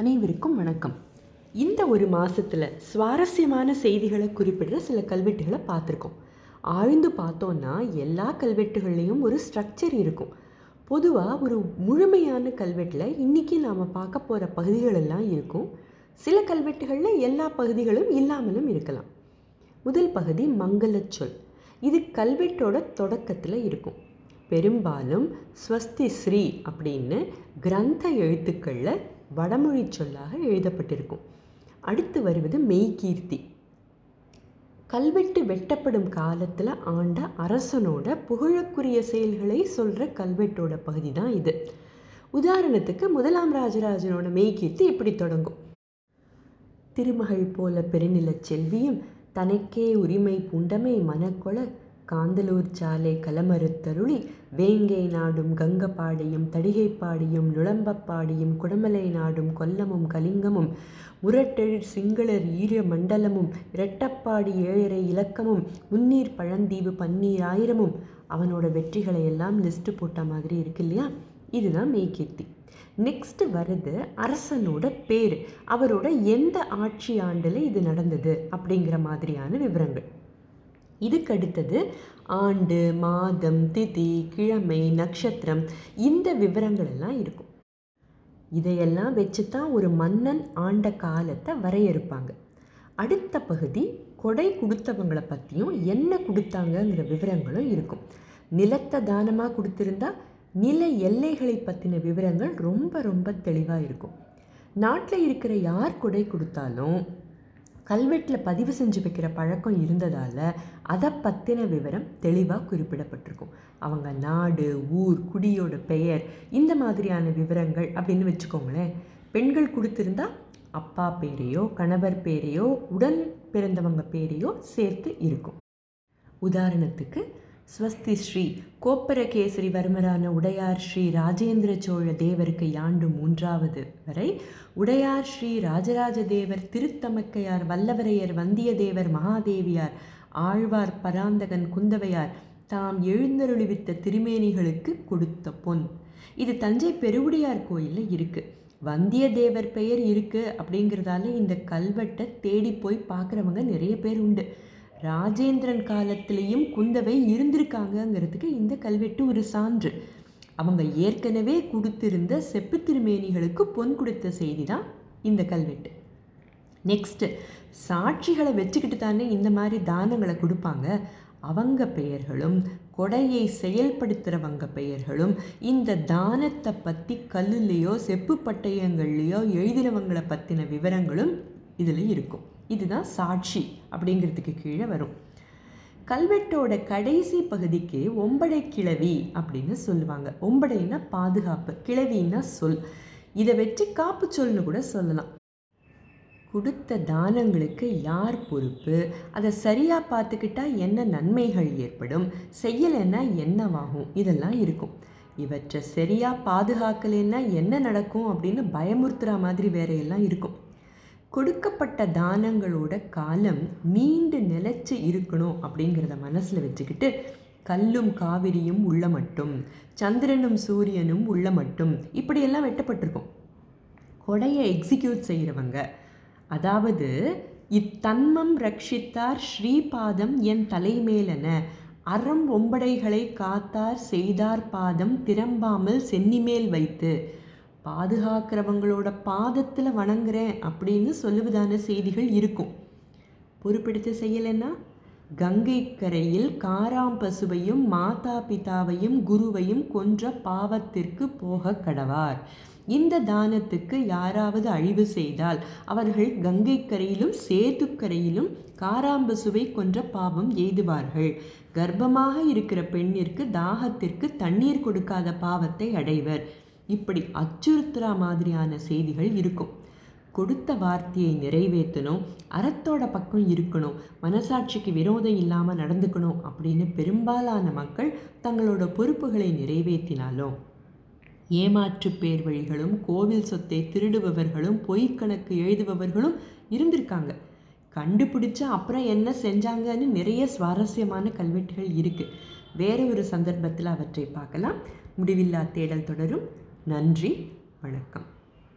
அனைவருக்கும் வணக்கம். இந்த ஒரு மாதத்தில் சுவாரஸ்யமான செய்திகளை குறிப்பிடுற சில கல்வெட்டுகளை பார்த்துருக்கோம். ஆழ்ந்து பார்த்தோன்னா எல்லா கல்வெட்டுகள்லேயும் ஒரு ஸ்ட்ரக்சர் இருக்கும். பொதுவாக ஒரு முழுமையான கல்வெட்டில் இன்றைக்கி நாம் பார்க்க போகிற பகுதிகளெல்லாம் இருக்கும். சில கல்வெட்டுகளில் எல்லா பகுதிகளும் இல்லாமலும் இருக்கலாம். முதல் பகுதி மங்களச்சொல் இது கல்வெட்டோட தொடக்கத்தில் இருக்கும். பெரும்பாலும் ஸ்வஸ்தி ஸ்ரீ அப்படின்னு கிரந்த எழுத்துக்களில் வடமொழி சொல்லாக எழுதப்பட்டிருக்கும். அடுத்து வருவது மெய்கீர்த்தி. கல்வெட்டு வெட்டப்படும் காலத்தில் ஆண்ட அரசனோட புகழக்குரிய செயல்களை சொல்கிற கல்வெட்டோட பகுதி தான் இது. உதாரணத்துக்கு முதலாம் ராஜராஜனோட மெய்கீர்த்தி இப்படி தொடங்கும். திருமகள் போல பெருநிலச் செல்வியும் தனக்கே உரிமை பூண்டமை மனக்கொள காந்தலூர் சாலை களமறுத்தருளி வேங்கை நாடும் கங்கப்பாடியும் தடிகைப்பாடியும் நுழம்பப்பாடியும் குடமலை நாடும் கொல்லமும் கலிங்கமும் முரட்டெழு சிங்களர் ஈர மண்டலமும் இரட்டப்பாடி ஏழரை இலக்கமும் முன்னீர் பழந்தீவு பன்னீர் ஆயிரமும் அவனோட வெற்றிகளை எல்லாம் லிஸ்ட்டு போட்ட மாதிரி இருக்கு இல்லையா? இதுதான் மெய்கீர்த்தி. நெக்ஸ்ட் வருது அரசனோட பேர். அவரோட எந்த ஆட்சி ஆண்டில் இது நடந்தது அப்படிங்கிற மாதிரியான விவரங்கள். இதுக்கு அடுத்தது ஆண்டு மாதம் திதி கிழமை நட்சத்திரம் இந்த விவரங்கள் எல்லாம் இருக்கும். இதையெல்லாம் வச்சு தான் ஒரு மன்னன் ஆண்ட காலத்தை வரையறுப்பாங்க. அடுத்த பகுதி கொடை கொடுத்தவங்களை பற்றியும் என்ன கொடுத்தாங்கங்கிற விவரங்களும் இருக்கும். நிலத்தை தானமாக கொடுத்துருந்தா நில எல்லைகளை பற்றின விவரங்கள் ரொம்ப ரொம்ப தெளிவாக இருக்கும். நாட்டில் இருக்கிற யார் கொடை கொடுத்தாலும் கல்வெட்டில் பதிவு செஞ்சு வைக்கிற பழக்கம் இருந்ததால் அதை பற்றின விவரம் தெளிவாக குறிப்பிடப்பட்டிருக்கும். அவங்க நாடு ஊர் குடியோட பெயர் இந்த மாதிரியான விவரங்கள் அப்படின்னு வச்சுக்கோங்களேன். பெண்கள் கொடுத்துருந்தா அப்பா பேரையோ கணவர் பேரையோ உடன் பிறந்தவங்க பேரையோ சேர்த்து இருக்கும். உதாரணத்துக்கு ஸ்வஸ்தி ஸ்ரீ கோப்பரகேசரி வர்மரான உடையார் ஸ்ரீ ராஜேந்திர சோழ தேவருக்கு யாண்டு மூன்றாவது வரை. உடையார் ஸ்ரீ ராஜராஜ தேவர் திருத்தமக்கையார் வல்லவரையர் வந்தியத்தேவர் மகாதேவியார் ஆழ்வார் பராந்தகன் குந்தவையார் தாம் எழுந்தருளிவித்த திருமேனிகளுக்கு கொடுத்த பொன். இது தஞ்சை பெருவுடையார் கோயிலில் இருக்குது வந்தியத்தேவர் பெயர் இருக்குது அப்படிங்கிறதால இந்த கல்வெட்டை தேடி போய் பார்க்குறவங்க நிறைய பேர் உண்டு. ராஜேந்திரன் காலத்திலையும் குந்தவை இருந்திருக்காங்கங்கிறதுக்கு இந்த கல்வெட்டு ஒரு சான்று. அவங்க ஏற்கனவே கொடுத்திருந்த செப்பு திருமேனிகளுக்கு பொன் கொடுத்த செய்தி தான் இந்த கல்வெட்டு. நெக்ஸ்ட்டு சாட்சிகளை வச்சுக்கிட்டு தானே இந்த மாதிரி தானங்களை கொடுப்பாங்க. அவங்க பெயர்களும் கொடையை செயல்படுத்துகிறவங்க பெயர்களும் இந்த தானத்தை பற்றி கல்லுலேயோ செப்பு பட்டயங்கள்லேயோ எழுதினவங்களை பற்றின விவரங்களும் இதில் இருக்கும். இதுதான் சாட்சி அப்படிங்கிறதுக்கு கீழே வரும். கல்வெட்டோட கடைசி பகுதிக்கு ஒம்படை கிளவி அப்படின்னு சொல்லுவாங்க. ஒம்படைன்னா பாதுகாப்பு கிளவின்னா சொல். இதை வச்சு காப்பு சொல்னு கூட சொல்லலாம். கொடுத்த தானங்களுக்கு யார் பொறுப்பு? அதை சரியாக பார்த்துக்கிட்டா என்ன நன்மைகள் ஏற்படும்? செய்யலைன்னா என்னவாகும்? இதெல்லாம் இருக்கும். இவற்றை சரியாக பாதுகாக்கலைன்னா என்ன நடக்கும் அப்படின்னு பயமுறுத்துகிற மாதிரி வேறையெல்லாம் இருக்கும். கொடுக்கப்பட்ட தானங்களோட காலம் நீண்டு நிலச்சி இருக்கணும் அப்படிங்கிறத மனசில் வச்சுக்கிட்டு கல்லும் காவிரியும் உள்ள மட்டும் சந்திரனும் சூரியனும் உள்ள மட்டும் இப்படியெல்லாம் வெட்டப்பட்டிருக்கும். கொடையை எக்ஸிக்யூட் செய்கிறவங்க அதாவது இத்தன்மம் ரட்சித்தார் ஸ்ரீபாதம் என் தலைமேலென அறம் ஒம்படைகளை காத்தார் செய்தார் பாதம் திரம்பாமல் சென்னிமேல் வைத்து பாதுகாக்கிறவங்களோட பாதத்தில் வணங்குறேன் அப்படின்னு சொல்லுவதான செய்திகள் இருக்கும். பொறுப்பெடுத்து செய்யலைன்னா கங்கை கரையில் காராம் பசுவையும் மாதா பிதாவையும் குருவையும் கொன்ற பாவத்திற்கு போக கடவார். இந்த தானத்துக்கு யாராவது அழிவு செய்தால் அவர்கள் கங்கை கரையிலும் சேத்துக்கரையிலும் காராம்பசுவை கொன்ற பாவம் எய்துவார்கள். கர்ப்பமாக இருக்கிற பெண்ணிற்கு தாகத்திற்கு தண்ணீர் கொடுக்காத பாவத்தை அடைவர். இப்படி அச்சுறுத்துறா மாதிரியான செய்திகள் இருக்கும். கொடுத்த வார்த்தையை நிறைவேற்றணும் அறத்தோட பக்கம் இருக்கணும் மனசாட்சிக்கு விரோதம் இல்லாமல் நடந்துக்கணும் அப்படின்னு பெரும்பாலான மக்கள் தங்களோட பொறுப்புகளை நிறைவேற்றினாலும் ஏமாற்று பேர் வழிகளும் கோவில் சொத்தை திருடுபவர்களும் பொய்க்கணக்கு எழுதுபவர்களும் இருந்திருக்காங்க. கண்டுபிடிச்சா அப்புறம் என்ன செஞ்சாங்கன்னு நிறைய சுவாரஸ்யமான கல்வெட்டுகள் இருக்குது வேற ஒரு சந்தர்ப்பத்தில் அவற்றை பார்க்கலாம். முடிவில்லா தேடல் தொடரும். நன்றி வணக்கம்.